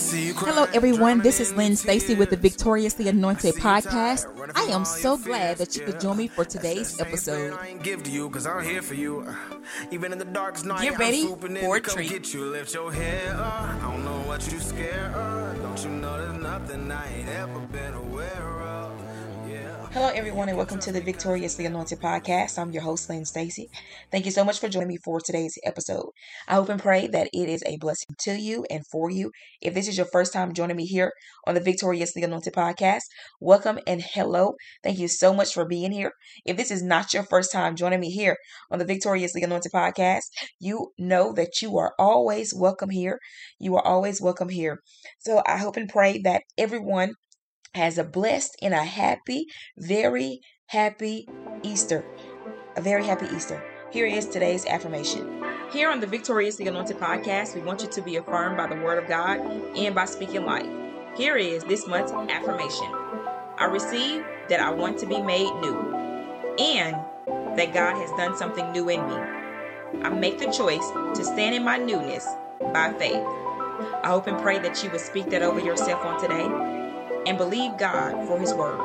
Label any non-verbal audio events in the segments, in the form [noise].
Hello, everyone. This is Lynn Stacy with the Victoriously Anointed podcast. I am so glad that you could join me for today's episode. Get ready for a treat. I don't know what you scared of. Don't you know there's nothing I ain't ever been aware of. Hello, everyone, and welcome to the Victoriously Anointed podcast. I'm your host, Lynn Stacy. Thank you so much for joining me for today's episode. I hope and pray that it is a blessing to you and for you. If this is your first time joining me here on the Victoriously Anointed podcast, welcome and hello. Thank you so much for being here. If this is not your first time joining me here on the Victoriously Anointed podcast, you know that you are always welcome here. You are always welcome here. So I hope and pray that everyone has a blessed and a happy, very happy Easter. A very happy Easter. Here is today's affirmation. Here on the Victoriously Anointed podcast, we want you to be affirmed by the Word of God and by speaking life. Here is this month's affirmation I receive that I want to be made new and that God has done something new in me. I make the choice to stand in my newness by faith. I hope and pray that you will speak that over yourself on today and believe God for His word.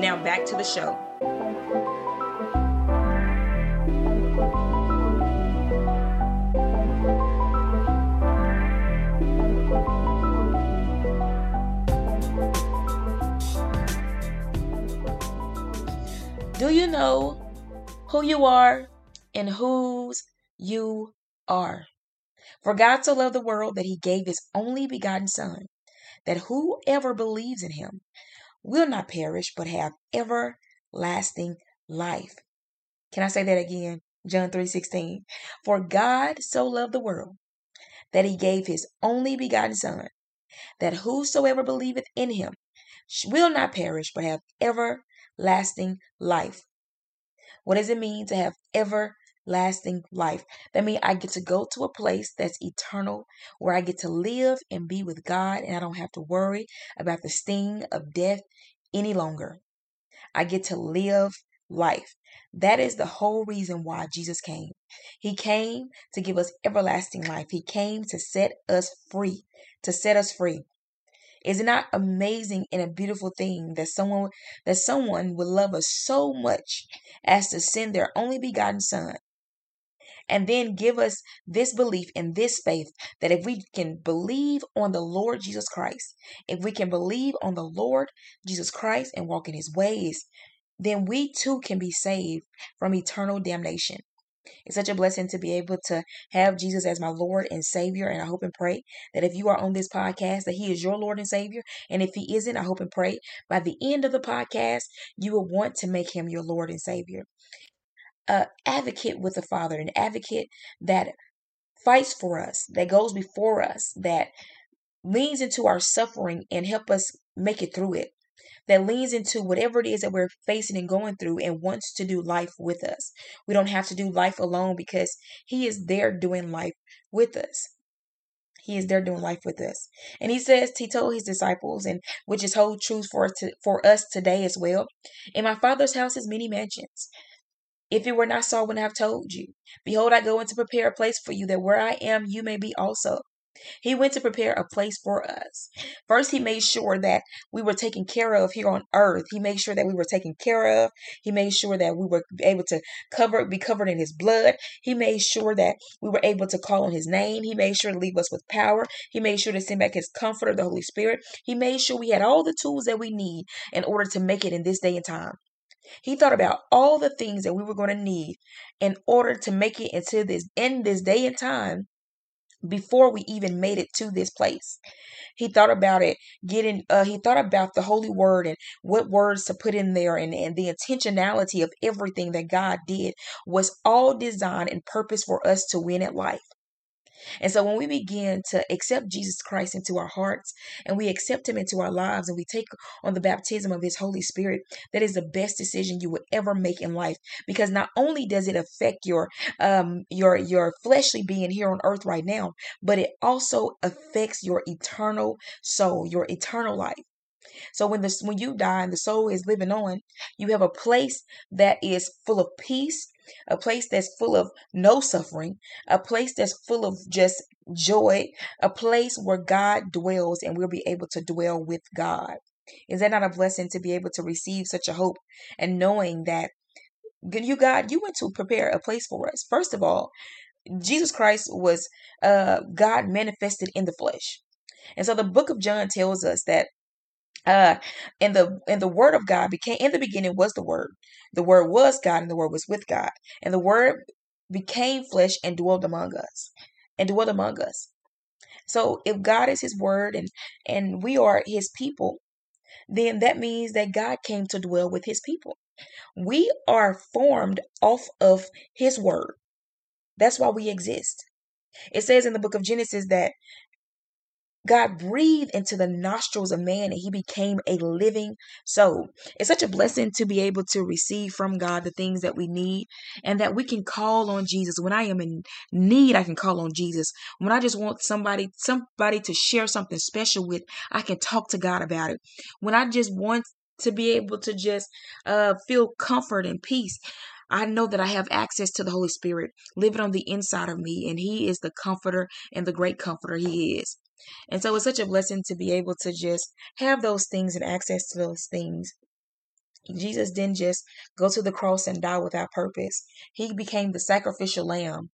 Now back to the show. Do you know who you are and whose you are? For God so loved the world that he gave his only begotten Son, that whoever believes in him will not perish but have everlasting life. Can I say that again? John 3:16. For God so loved the world that he gave his only begotten Son, that whosoever believeth in him will not perish but have everlasting life. What does it mean to have ever lasting life. That means I get to go to a place that's eternal where I get to live and be with God and I don't have to worry about the sting of death any longer. I get to live life. That is the whole reason why Jesus came. He came to give us everlasting life. He came to set us free, to set us free. Is it not amazing and a beautiful thing that someone that someone would love us so much as to send their only begotten son and then give us this belief and this faith that if we can believe on the Lord Jesus Christ, if we can believe on the Lord Jesus Christ and walk in his ways, then we too can be saved from eternal damnation. It's such a blessing to be able to have Jesus as my Lord and Savior. And I hope and pray that if you are on this podcast, that He is your Lord and Savior. And if He isn't, I hope and pray by the end of the podcast, you will want to make Him your Lord and Savior a advocate with the Father, an advocate that fights for us, that goes before us, that leans into our suffering and help us make it through it. That leans into whatever it is that we're facing and going through and wants to do life with us. We don't have to do life alone because He is there doing life with us. He is there doing life with us. And he says, he told his disciples, and which is whole truth for us, to, for us today as well. In my father's house is many mansions. If it were not so, I would not have told you. Behold, I go in to prepare a place for you, that where I am, you may be also. He went to prepare a place for us. First, he made sure that we were taken care of here on earth. He made sure that we were taken care of. He made sure that we were able to cover, be covered in his blood. He made sure that we were able to call on his name. He made sure to leave us with power. He made sure to send back his comforter, the Holy Spirit. He made sure we had all the tools that we need in order to make it in this day and time. He thought about all the things that we were going to need in order to make it into this in this day and time before we even made it to this place. He thought about it getting uh he thought about the holy word and what words to put in there and, and the intentionality of everything that God did was all designed and purpose for us to win at life. And so when we begin to accept Jesus Christ into our hearts and we accept him into our lives and we take on the baptism of his Holy Spirit, that is the best decision you would ever make in life because not only does it affect your um your your fleshly being here on earth right now, but it also affects your eternal soul, your eternal life. So when this when you die and the soul is living on, you have a place that is full of peace, a place that's full of no suffering, a place that's full of just joy, a place where God dwells and we'll be able to dwell with God. Is that not a blessing to be able to receive such a hope and knowing that you God, you went to prepare a place for us. First of all, Jesus Christ was uh, God manifested in the flesh. And so the book of John tells us that uh and the and the word of god became in the beginning was the word. The word was god and the word was with god. And the word became flesh and dwelled among us and dwelled among us. So if god is his word and and we are his people then that means that god came to dwell with his people. We are formed off of his word. That's why we exist. It says in the book of genesis that God breathed into the nostrils of man and he became a living soul. It's such a blessing to be able to receive from God the things that we need and that we can call on Jesus. When I am in need, I can call on Jesus. When I just want somebody somebody to share something special with, I can talk to God about it. When I just want to be able to just uh, feel comfort and peace. I know that I have access to the Holy Spirit living on the inside of me, and He is the comforter and the great comforter He is. And so it's such a blessing to be able to just have those things and access to those things. Jesus didn't just go to the cross and die without purpose. He became the sacrificial lamb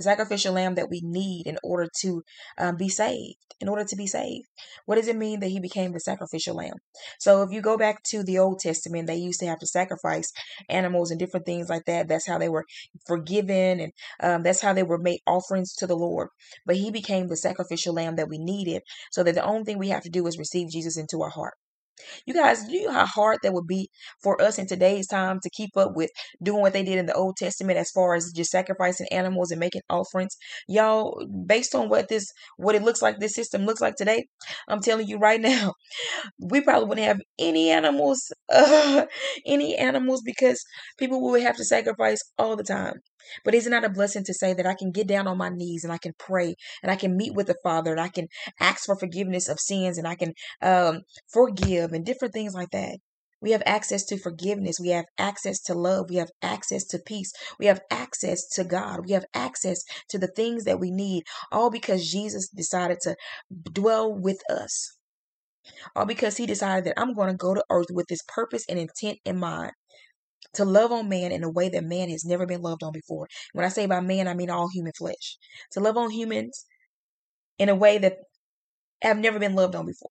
the sacrificial lamb that we need in order to um, be saved. In order to be saved, what does it mean that he became the sacrificial lamb? So, if you go back to the Old Testament, they used to have to sacrifice animals and different things like that. That's how they were forgiven, and um, that's how they were made offerings to the Lord. But he became the sacrificial lamb that we needed, so that the only thing we have to do is receive Jesus into our heart. You guys, do you know how hard that would be for us in today's time to keep up with doing what they did in the Old Testament as far as just sacrificing animals and making offerings? Y'all, based on what this what it looks like this system looks like today, I'm telling you right [laughs] now, we probably wouldn't have any animals, uh, [laughs] any animals because people would have to sacrifice all the time. But is it not a blessing to say that I can get down on my knees and I can pray and I can meet with the Father and I can ask for forgiveness of sins and I can um, forgive and different things like that? We have access to forgiveness. We have access to love. We have access to peace. We have access to God. We have access to the things that we need, all because Jesus decided to dwell with us. All because he decided that I'm going to go to earth with this purpose and intent in mind to love on man in a way that man has never been loved on before. When I say by man, I mean all human flesh. To love on humans in a way that have never been loved on before.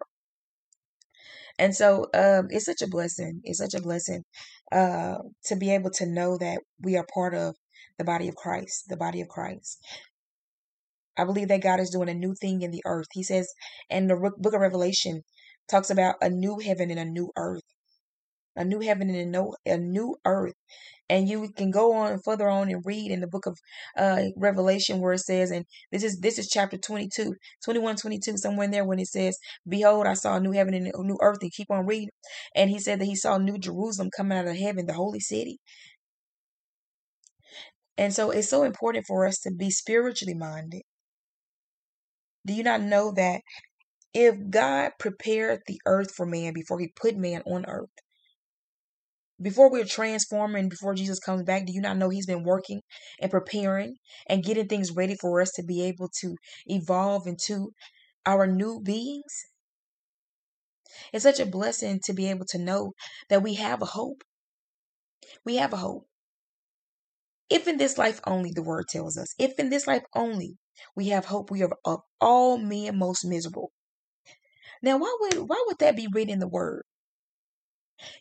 And so um, it's such a blessing. It's such a blessing uh, to be able to know that we are part of the body of Christ, the body of Christ. I believe that God is doing a new thing in the earth. He says, and the book of Revelation talks about a new heaven and a new earth a new heaven and a new, a new earth. And you can go on further on and read in the book of uh, Revelation where it says, and this is this is chapter 22, 21, 22, somewhere in there when it says, Behold, I saw a new heaven and a new earth. And keep on reading. And he said that he saw New Jerusalem coming out of heaven, the holy city. And so it's so important for us to be spiritually minded. Do you not know that if God prepared the earth for man before he put man on earth, before we're transforming, before Jesus comes back, do you not know He's been working and preparing and getting things ready for us to be able to evolve into our new beings? It's such a blessing to be able to know that we have a hope. We have a hope. If in this life only, the word tells us, if in this life only we have hope, we are of all men most miserable. Now, why would why would that be written in the word?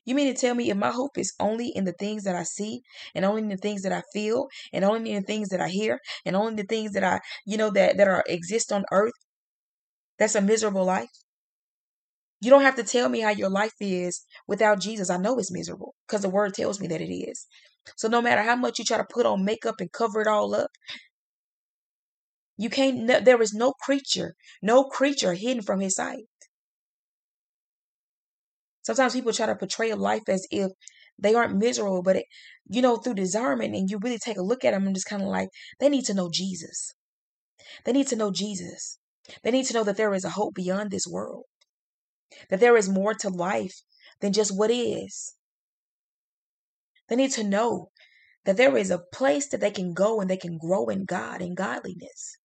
You mean to tell me if my hope is only in the things that I see and only in the things that I feel and only in the things that I hear and only the things that I, you know, that, that are exist on earth, that's a miserable life? You don't have to tell me how your life is without Jesus. I know it's miserable because the word tells me that it is. So no matter how much you try to put on makeup and cover it all up, you can't, there is no creature, no creature hidden from his sight. Sometimes people try to portray life as if they aren't miserable, but it, you know, through discernment, and you really take a look at them and just kind of like, they need to know Jesus. They need to know Jesus. They need to know that there is a hope beyond this world, that there is more to life than just what is. They need to know that there is a place that they can go and they can grow in God and godliness.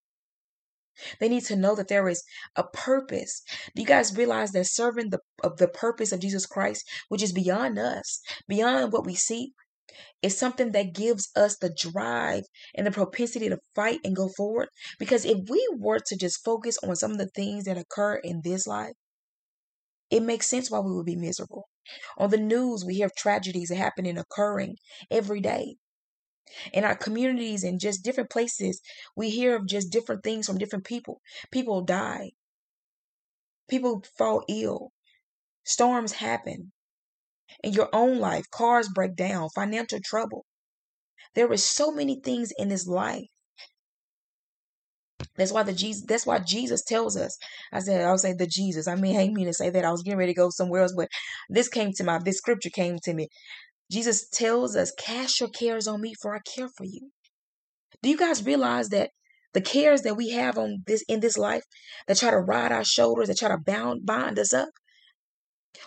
They need to know that there is a purpose. Do you guys realize that serving the of the purpose of Jesus Christ, which is beyond us, beyond what we see, is something that gives us the drive and the propensity to fight and go forward? Because if we were to just focus on some of the things that occur in this life, it makes sense why we would be miserable. On the news, we hear of tragedies happening occurring every day in our communities and just different places, we hear of just different things from different people. People die, people fall ill, storms happen. In your own life, cars break down, financial trouble. There is so many things in this life. That's why the Jesus. That's why Jesus tells us. I said I'll say the Jesus. I mean, I didn't mean to say that. I was getting ready to go somewhere else, but this came to my. This scripture came to me. Jesus tells us, Cast your cares on me, for I care for you. Do you guys realize that the cares that we have on this in this life that try to ride our shoulders, that try to bound bind us up,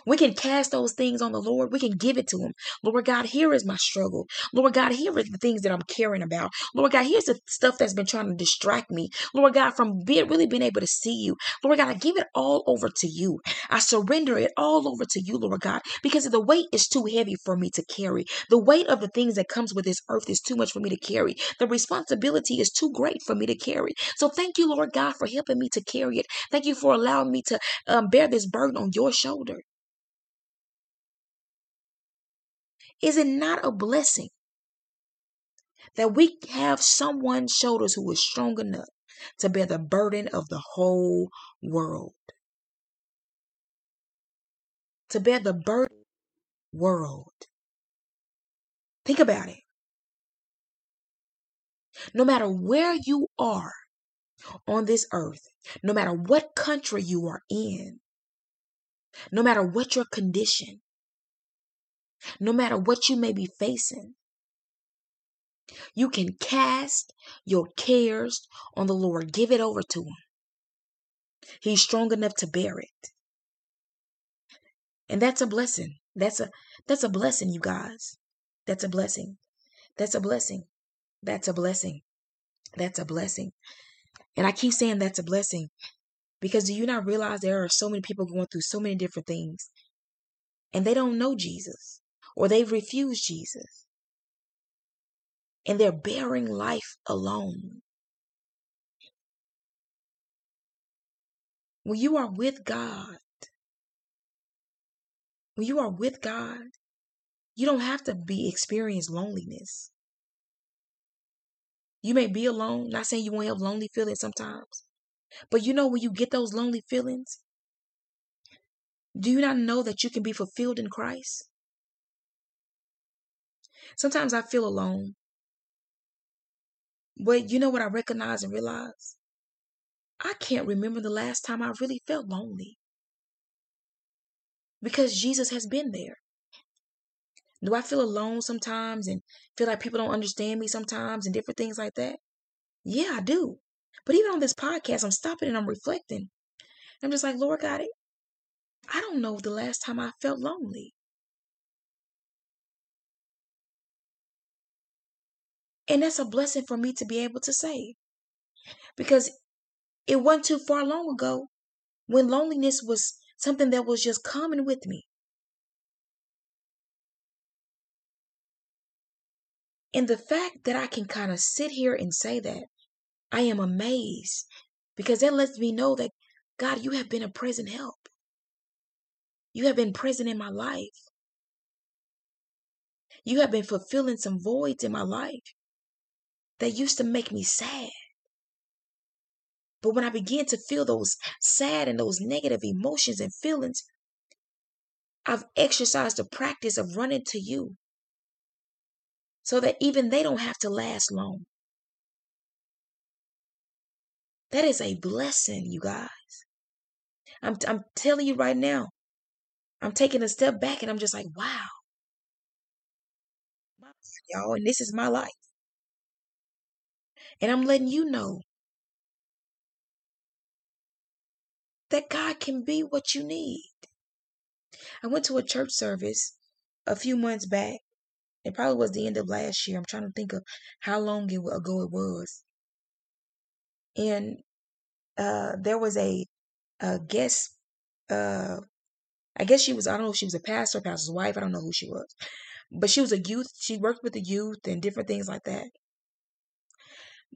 we can cast those things on the Lord. We can give it to Him. Lord God, here is my struggle. Lord God, here is the things that I'm caring about. Lord God, here's the stuff that's been trying to distract me. Lord God, from being really being able to see you. Lord God, I give it all over to you. I surrender it all over to you, Lord God, because the weight is too heavy for me to carry. The weight of the things that comes with this earth is too much for me to carry. The responsibility is too great for me to carry. So thank you, Lord God, for helping me to carry it. Thank you for allowing me to um, bear this burden on your shoulder. Is it not a blessing that we have someone's shoulders who is strong enough to bear the burden of the whole world? To bear the burden world. Think about it. No matter where you are on this earth, no matter what country you are in, no matter what your condition, no matter what you may be facing. You can cast your cares on the Lord. Give it over to Him. He's strong enough to bear it. And that's a blessing. That's a that's a blessing, you guys. That's a blessing. That's a blessing. That's a blessing. That's a blessing. And I keep saying that's a blessing because do you not realize there are so many people going through so many different things and they don't know Jesus or they've refused Jesus. And they're bearing life alone. When you are with God, when you are with God, you don't have to be experience loneliness. You may be alone, not saying you won't have lonely feelings sometimes. But you know when you get those lonely feelings, do you not know that you can be fulfilled in Christ? Sometimes I feel alone. But you know what I recognize and realize? I can't remember the last time I really felt lonely. Because Jesus has been there. Do I feel alone sometimes and feel like people don't understand me sometimes and different things like that? Yeah, I do. But even on this podcast, I'm stopping and I'm reflecting. I'm just like, Lord God, I don't know the last time I felt lonely. And that's a blessing for me to be able to say. Because it wasn't too far long ago when loneliness was something that was just common with me. And the fact that I can kind of sit here and say that, I am amazed because that lets me know that, God, you have been a present help. You have been present in my life. You have been fulfilling some voids in my life that used to make me sad. But when I began to feel those sad and those negative emotions and feelings, I've exercised the practice of running to you so that even they don't have to last long. That is a blessing, you guys. I'm, I'm telling you right now, I'm taking a step back and I'm just like, wow. Y'all, and this is my life. And I'm letting you know that God can be what you need. I went to a church service a few months back, It probably was the end of last year. I'm trying to think of how long ago it was. And uh, there was a, a guest. Uh, I guess she was. I don't know if she was a pastor, pastor's wife. I don't know who she was, but she was a youth. She worked with the youth and different things like that.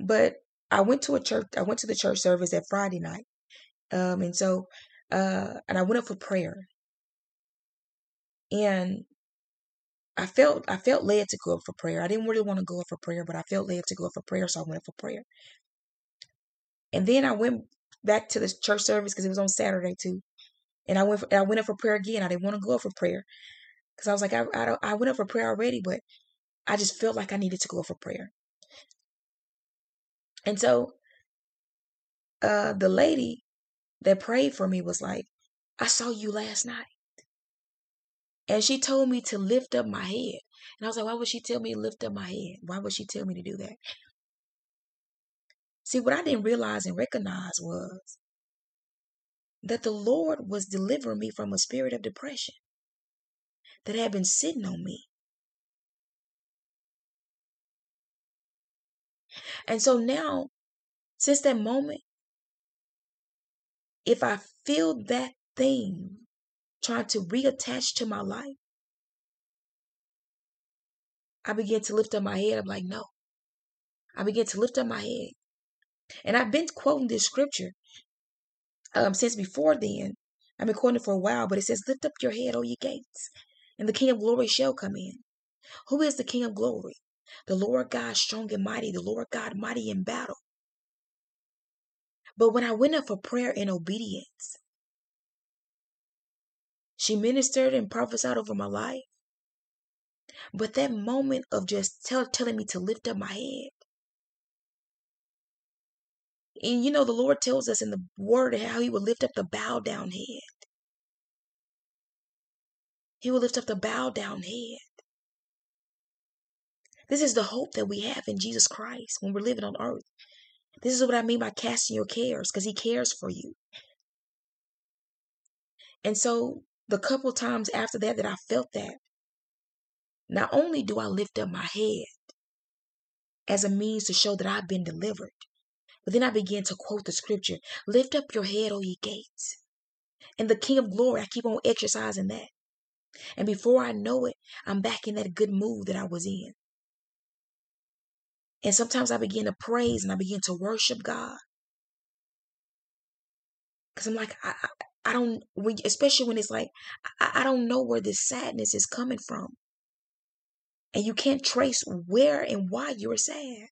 But I went to a church. I went to the church service that Friday night, um, and so uh, and I went up for prayer, and I felt I felt led to go up for prayer. I didn't really want to go up for prayer, but I felt led to go up for prayer, so I went up for prayer. And then I went back to the church service because it was on Saturday too. And I went for, I went up for prayer again. I didn't want to go up for prayer because I was like I I, I went up for prayer already, but I just felt like I needed to go up for prayer. And so uh the lady that prayed for me was like, I saw you last night. And she told me to lift up my head. And I was like, why would she tell me to lift up my head? Why would she tell me to do that? See, what I didn't realize and recognize was that the Lord was delivering me from a spirit of depression that had been sitting on me. And so now, since that moment, if I feel that thing trying to reattach to my life, I begin to lift up my head. I'm like, no. I begin to lift up my head. And I've been quoting this scripture um, since before then. I've been quoting it for a while, but it says, Lift up your head, O ye gates, and the King of glory shall come in. Who is the King of glory? The Lord God strong and mighty, the Lord God mighty in battle. But when I went up for prayer in obedience, she ministered and prophesied over my life. But that moment of just tell, telling me to lift up my head. And you know, the Lord tells us in the word how he will lift up the bow down head. He will lift up the bow down head. This is the hope that we have in Jesus Christ when we're living on earth. This is what I mean by casting your cares because he cares for you. And so the couple times after that that I felt that, not only do I lift up my head as a means to show that I've been delivered, but then I began to quote the scripture Lift up your head, O ye gates. And the King of glory, I keep on exercising that. And before I know it, I'm back in that good mood that I was in. And sometimes I begin to praise and I begin to worship God. Because I'm like, I, I, I don't, when, especially when it's like, I, I don't know where this sadness is coming from. And you can't trace where and why you're sad.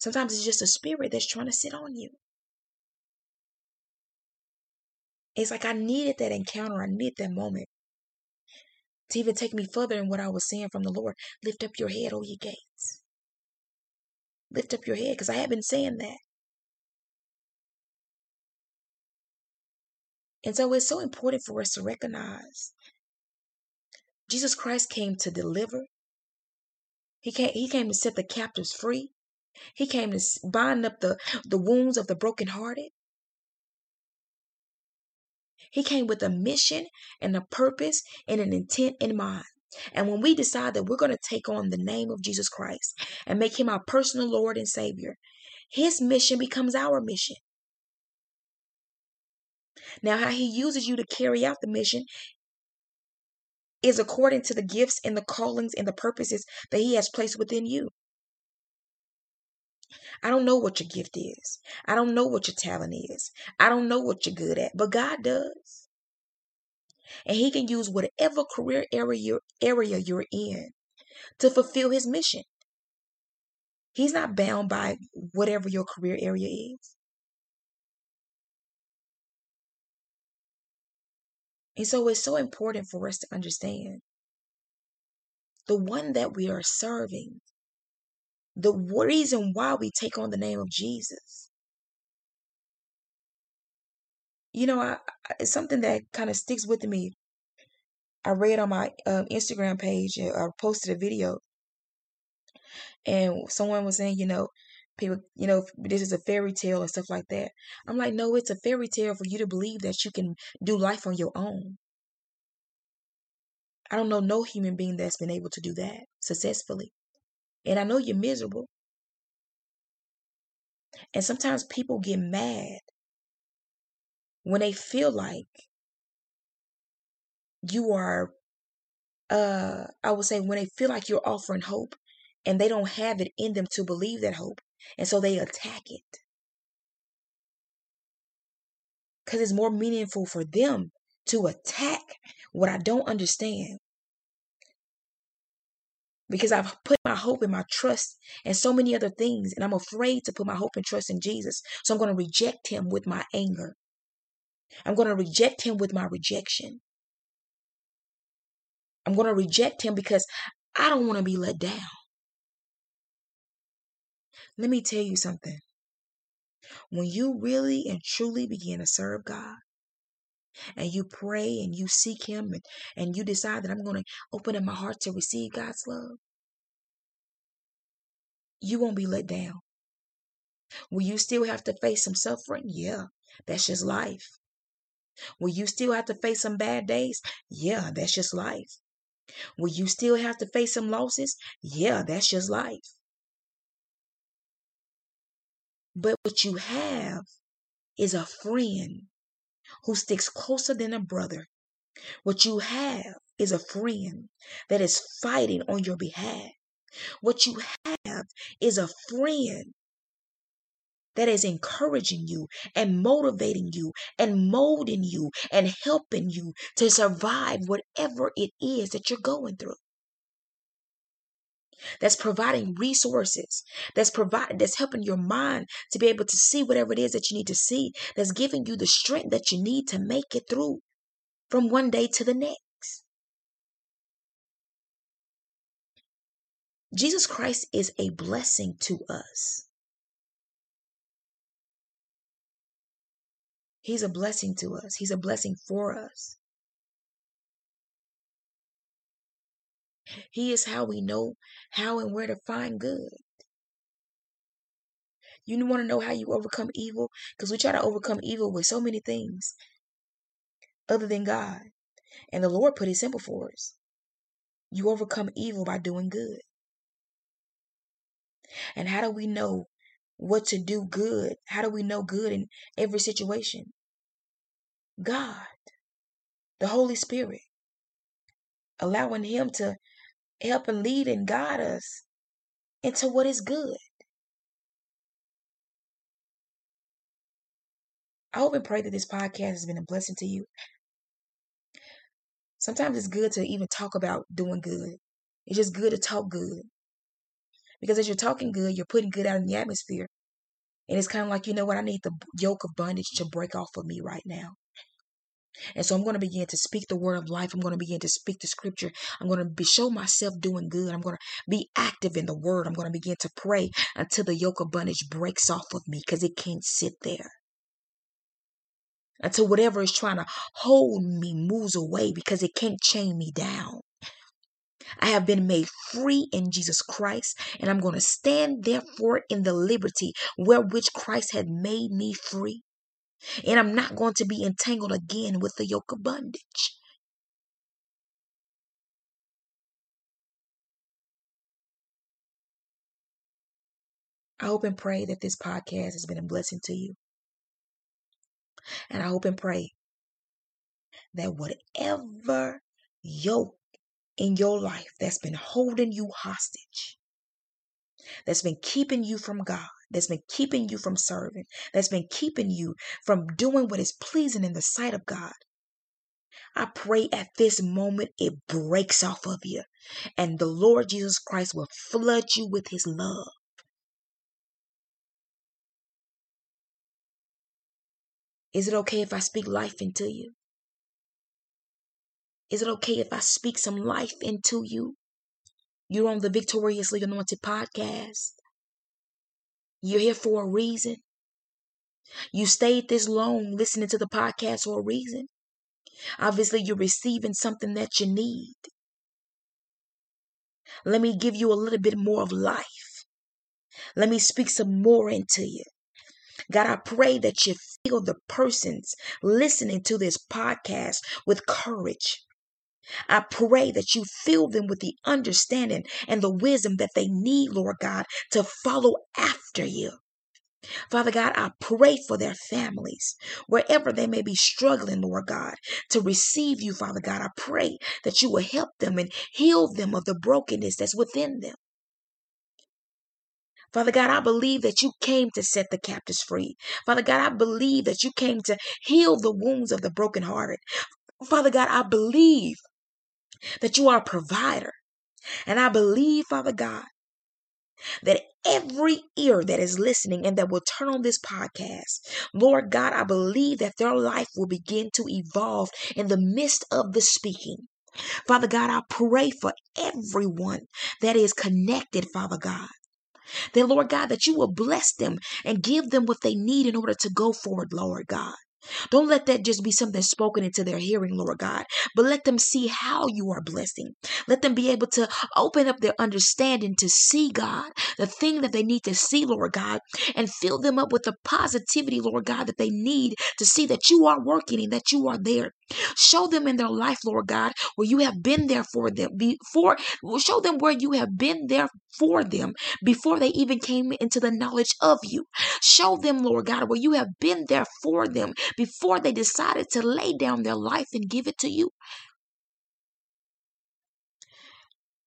Sometimes it's just a spirit that's trying to sit on you. It's like I needed that encounter. I needed that moment to even take me further in what I was saying from the Lord. Lift up your head, O ye gates. Lift up your head, because I have been saying that. And so it's so important for us to recognize Jesus Christ came to deliver. He came, he came to set the captives free. He came to bind up the, the wounds of the brokenhearted. He came with a mission and a purpose and an intent in mind. And when we decide that we're going to take on the name of Jesus Christ and make him our personal Lord and Savior, his mission becomes our mission. Now, how he uses you to carry out the mission is according to the gifts and the callings and the purposes that he has placed within you. I don't know what your gift is. I don't know what your talent is. I don't know what you're good at, but God does. And he can use whatever career area area you're in to fulfill his mission. He's not bound by whatever your career area is. And so it's so important for us to understand the one that we are serving, the reason why we take on the name of Jesus. You know, I, it's something that kind of sticks with me. I read on my um, Instagram page, uh, I posted a video, and someone was saying, you know, people, you know, this is a fairy tale and stuff like that. I'm like, no, it's a fairy tale for you to believe that you can do life on your own. I don't know no human being that's been able to do that successfully. And I know you're miserable. And sometimes people get mad when they feel like you are uh I would say when they feel like you're offering hope and they don't have it in them to believe that hope. And so they attack it. Cuz it's more meaningful for them to attack what I don't understand. Because I've put my hope and my trust and so many other things, and I'm afraid to put my hope and trust in Jesus. So I'm going to reject him with my anger. I'm going to reject him with my rejection. I'm going to reject him because I don't want to be let down. Let me tell you something. When you really and truly begin to serve God and you pray and you seek Him and, and you decide that I'm going to open up my heart to receive God's love, you won't be let down. Will you still have to face some suffering? Yeah, that's just life. Will you still have to face some bad days? Yeah, that's just life. Will you still have to face some losses? Yeah, that's just life. But what you have is a friend who sticks closer than a brother. What you have is a friend that is fighting on your behalf. What you have is a friend that is encouraging you and motivating you and molding you and helping you to survive whatever it is that you're going through. That's providing resources. That's providing that's helping your mind to be able to see whatever it is that you need to see. That's giving you the strength that you need to make it through from one day to the next. Jesus Christ is a blessing to us He's a blessing to us. He's a blessing for us. He is how we know how and where to find good. You want to know how you overcome evil? Because we try to overcome evil with so many things other than God. And the Lord put it simple for us. You overcome evil by doing good. And how do we know what to do good? How do we know good in every situation? God, the Holy Spirit, allowing Him to help and lead and guide us into what is good. I hope and pray that this podcast has been a blessing to you. Sometimes it's good to even talk about doing good. It's just good to talk good. Because as you're talking good, you're putting good out in the atmosphere. And it's kind of like, you know what? I need the yoke of bondage to break off of me right now. And so I'm going to begin to speak the word of life. I'm going to begin to speak the scripture. I'm going to be, show myself doing good. I'm going to be active in the word. I'm going to begin to pray until the yoke of bondage breaks off of me because it can't sit there. Until whatever is trying to hold me moves away because it can't chain me down. I have been made free in Jesus Christ, and I'm going to stand therefore in the liberty wherewith Christ had made me free. And I'm not going to be entangled again with the yoke of bondage. I hope and pray that this podcast has been a blessing to you. And I hope and pray that whatever yoke in your life that's been holding you hostage, that's been keeping you from God, that's been keeping you from serving, that's been keeping you from doing what is pleasing in the sight of God. I pray at this moment it breaks off of you and the Lord Jesus Christ will flood you with his love. Is it okay if I speak life into you? Is it okay if I speak some life into you? You're on the Victoriously Anointed podcast. You're here for a reason. You stayed this long listening to the podcast for a reason. Obviously, you're receiving something that you need. Let me give you a little bit more of life. Let me speak some more into you. God, I pray that you fill the persons listening to this podcast with courage, I pray that you fill them with the understanding and the wisdom that they need, Lord God, to follow after you. Father God, I pray for their families, wherever they may be struggling, Lord God, to receive you, Father God. I pray that you will help them and heal them of the brokenness that's within them. Father God, I believe that you came to set the captives free. Father God, I believe that you came to heal the wounds of the brokenhearted. Father God, I believe that you are a provider. And I believe, Father God, that every ear that is listening and that will turn on this podcast, Lord God, I believe that their life will begin to evolve in the midst of the speaking. Father God, I pray for everyone that is connected, Father God. That, Lord God, that you will bless them and give them what they need in order to go forward, Lord God. Don't let that just be something spoken into their hearing, Lord God, but let them see how you are blessing. Let them be able to open up their understanding to see, God, the thing that they need to see, Lord God, and fill them up with the positivity, Lord God, that they need to see that you are working and that you are there. Show them in their life, Lord God, where you have been there for them before. Show them where you have been there for them before they even came into the knowledge of you. Show them, Lord God, where you have been there for them before they decided to lay down their life and give it to you.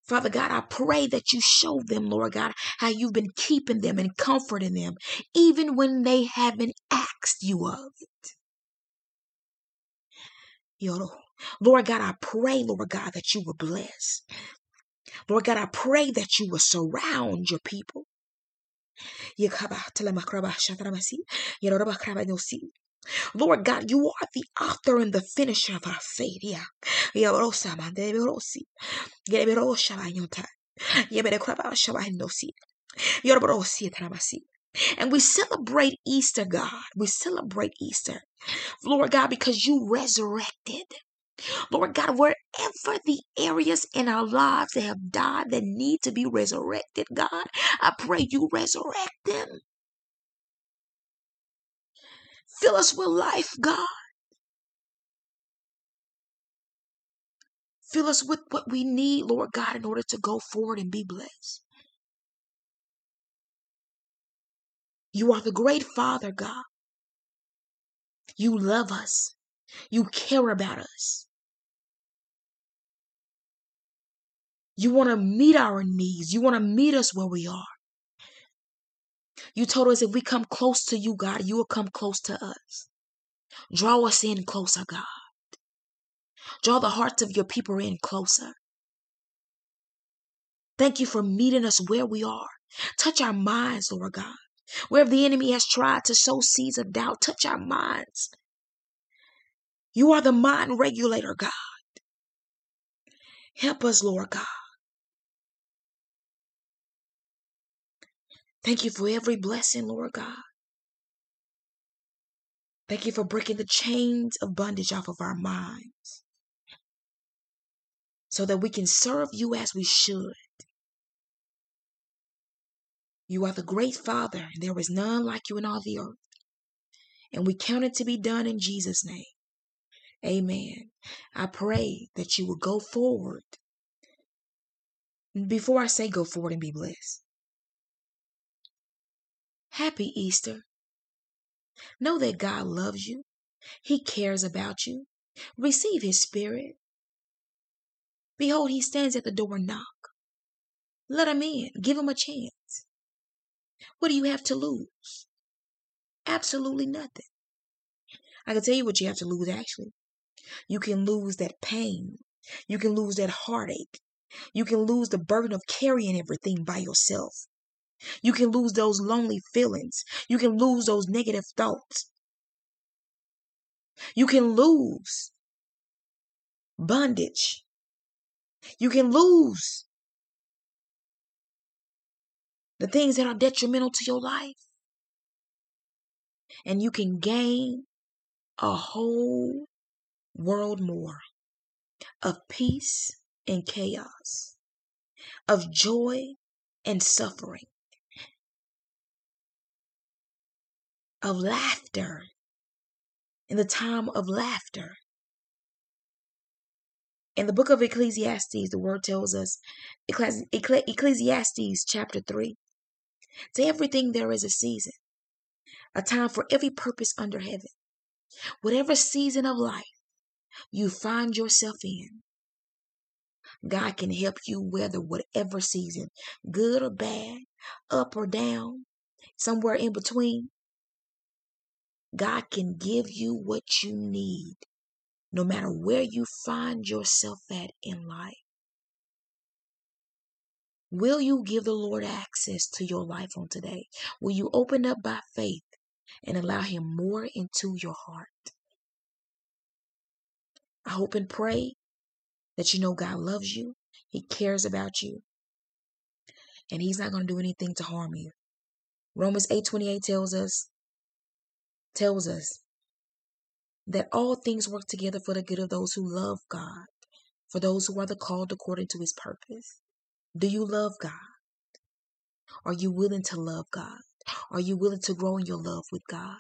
Father God, I pray that you show them, Lord God, how you've been keeping them and comforting them, even when they haven't asked you of it. Lord God, I pray, Lord God, that you will bless. Lord God, I pray that you will surround your people. Lord God, you are the author and the finisher of our faith. Yeah. And we celebrate Easter, God. We celebrate Easter, Lord God, because you resurrected. Lord God, wherever the areas in our lives that have died that need to be resurrected, God, I pray you resurrect them. Fill us with life, God. Fill us with what we need, Lord God, in order to go forward and be blessed. You are the great Father, God. You love us. You care about us. You want to meet our needs. You want to meet us where we are. You told us if we come close to you, God, you will come close to us. Draw us in closer, God. Draw the hearts of your people in closer. Thank you for meeting us where we are. Touch our minds, Lord God. Wherever the enemy has tried to sow seeds of doubt, touch our minds. You are the mind regulator, God. Help us, Lord God. Thank you for every blessing, Lord God. Thank you for breaking the chains of bondage off of our minds so that we can serve you as we should. You are the great Father, and there is none like you in all the earth. And we count it to be done in Jesus' name. Amen. I pray that you will go forward. Before I say go forward and be blessed, happy Easter. Know that God loves you, He cares about you. Receive His Spirit. Behold, He stands at the door and knock. Let Him in, give Him a chance. What do you have to lose? Absolutely nothing. I can tell you what you have to lose actually. You can lose that pain. You can lose that heartache. You can lose the burden of carrying everything by yourself. You can lose those lonely feelings. You can lose those negative thoughts. You can lose bondage. You can lose the things that are detrimental to your life. And you can gain a whole world more of peace and chaos, of joy and suffering, of laughter in the time of laughter, In the book of Ecclesiastes, the word tells us, Ecclesiastes chapter 3, to everything there is a season, a time for every purpose under heaven. Whatever season of life you find yourself in, God can help you weather whatever season, good or bad, up or down, somewhere in between. God can give you what you need no matter where you find yourself at in life. Will you give the Lord access to your life on today? Will you open up by faith and allow Him more into your heart? I hope and pray that you know God loves you, He cares about you, and He's not going to do anything to harm you. Romans 8:28 tells us tells us that all things work together for the good of those who love God, for those who are the called according to his purpose. Do you love God? Are you willing to love God? Are you willing to grow in your love with God?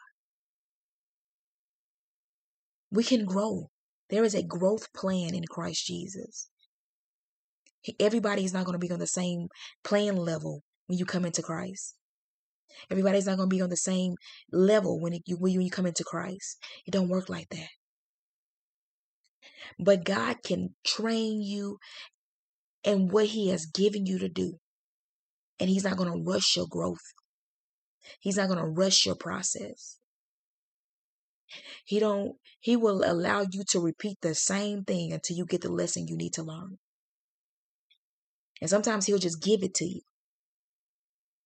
We can grow. There is a growth plan in Christ Jesus. Everybody is not going to be on the same plan level when you come into Christ. Everybody's not going to be on the same level when, it, you, when you come into Christ. It don't work like that. But God can train you in what He has given you to do. And He's not going to rush your growth. He's not going to rush your process. He don't he will allow you to repeat the same thing until you get the lesson you need to learn. And sometimes he'll just give it to you.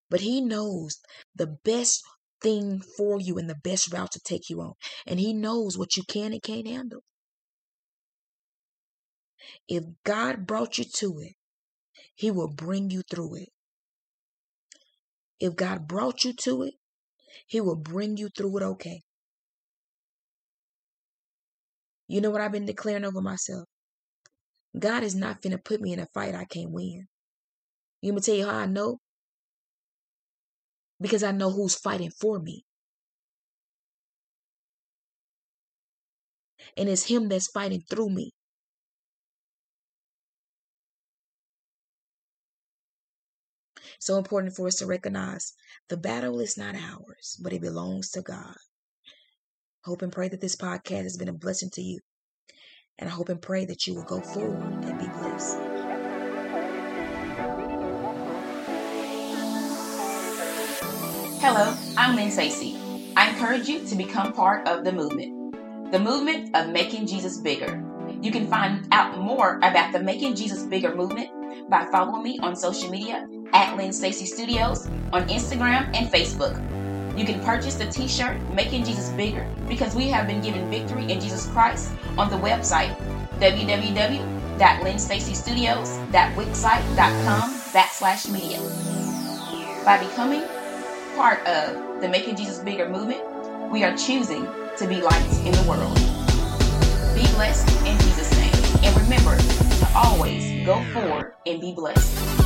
But He knows the best thing for you and the best route to take you on. And He knows what you can and can't handle. If God brought you to it, He will bring you through it. If God brought you to it, He will bring you through it okay. You know what I've been declaring over myself? God is not finna put me in a fight I can't win. You me tell you how I know? because I know who's fighting for me. And it's Him that's fighting through me. So important for us to recognize the battle is not ours, but it belongs to God. Hope and pray that this podcast has been a blessing to you. And I hope and pray that you will go forward and be blessed. Hello, I'm Lynn Stacy. I encourage you to become part of the movement, the movement of making Jesus bigger. You can find out more about the Making Jesus Bigger movement by following me on social media at Lynn Stacy Studios on Instagram and Facebook. You can purchase the t-shirt Making Jesus Bigger because we have been given victory in Jesus Christ on the website www.lynnstacystudios.wixsite.com backslash media. By becoming part of the Making Jesus Bigger movement, we are choosing to be lights in the world. Be blessed in Jesus' name. And remember to always go forward and be blessed.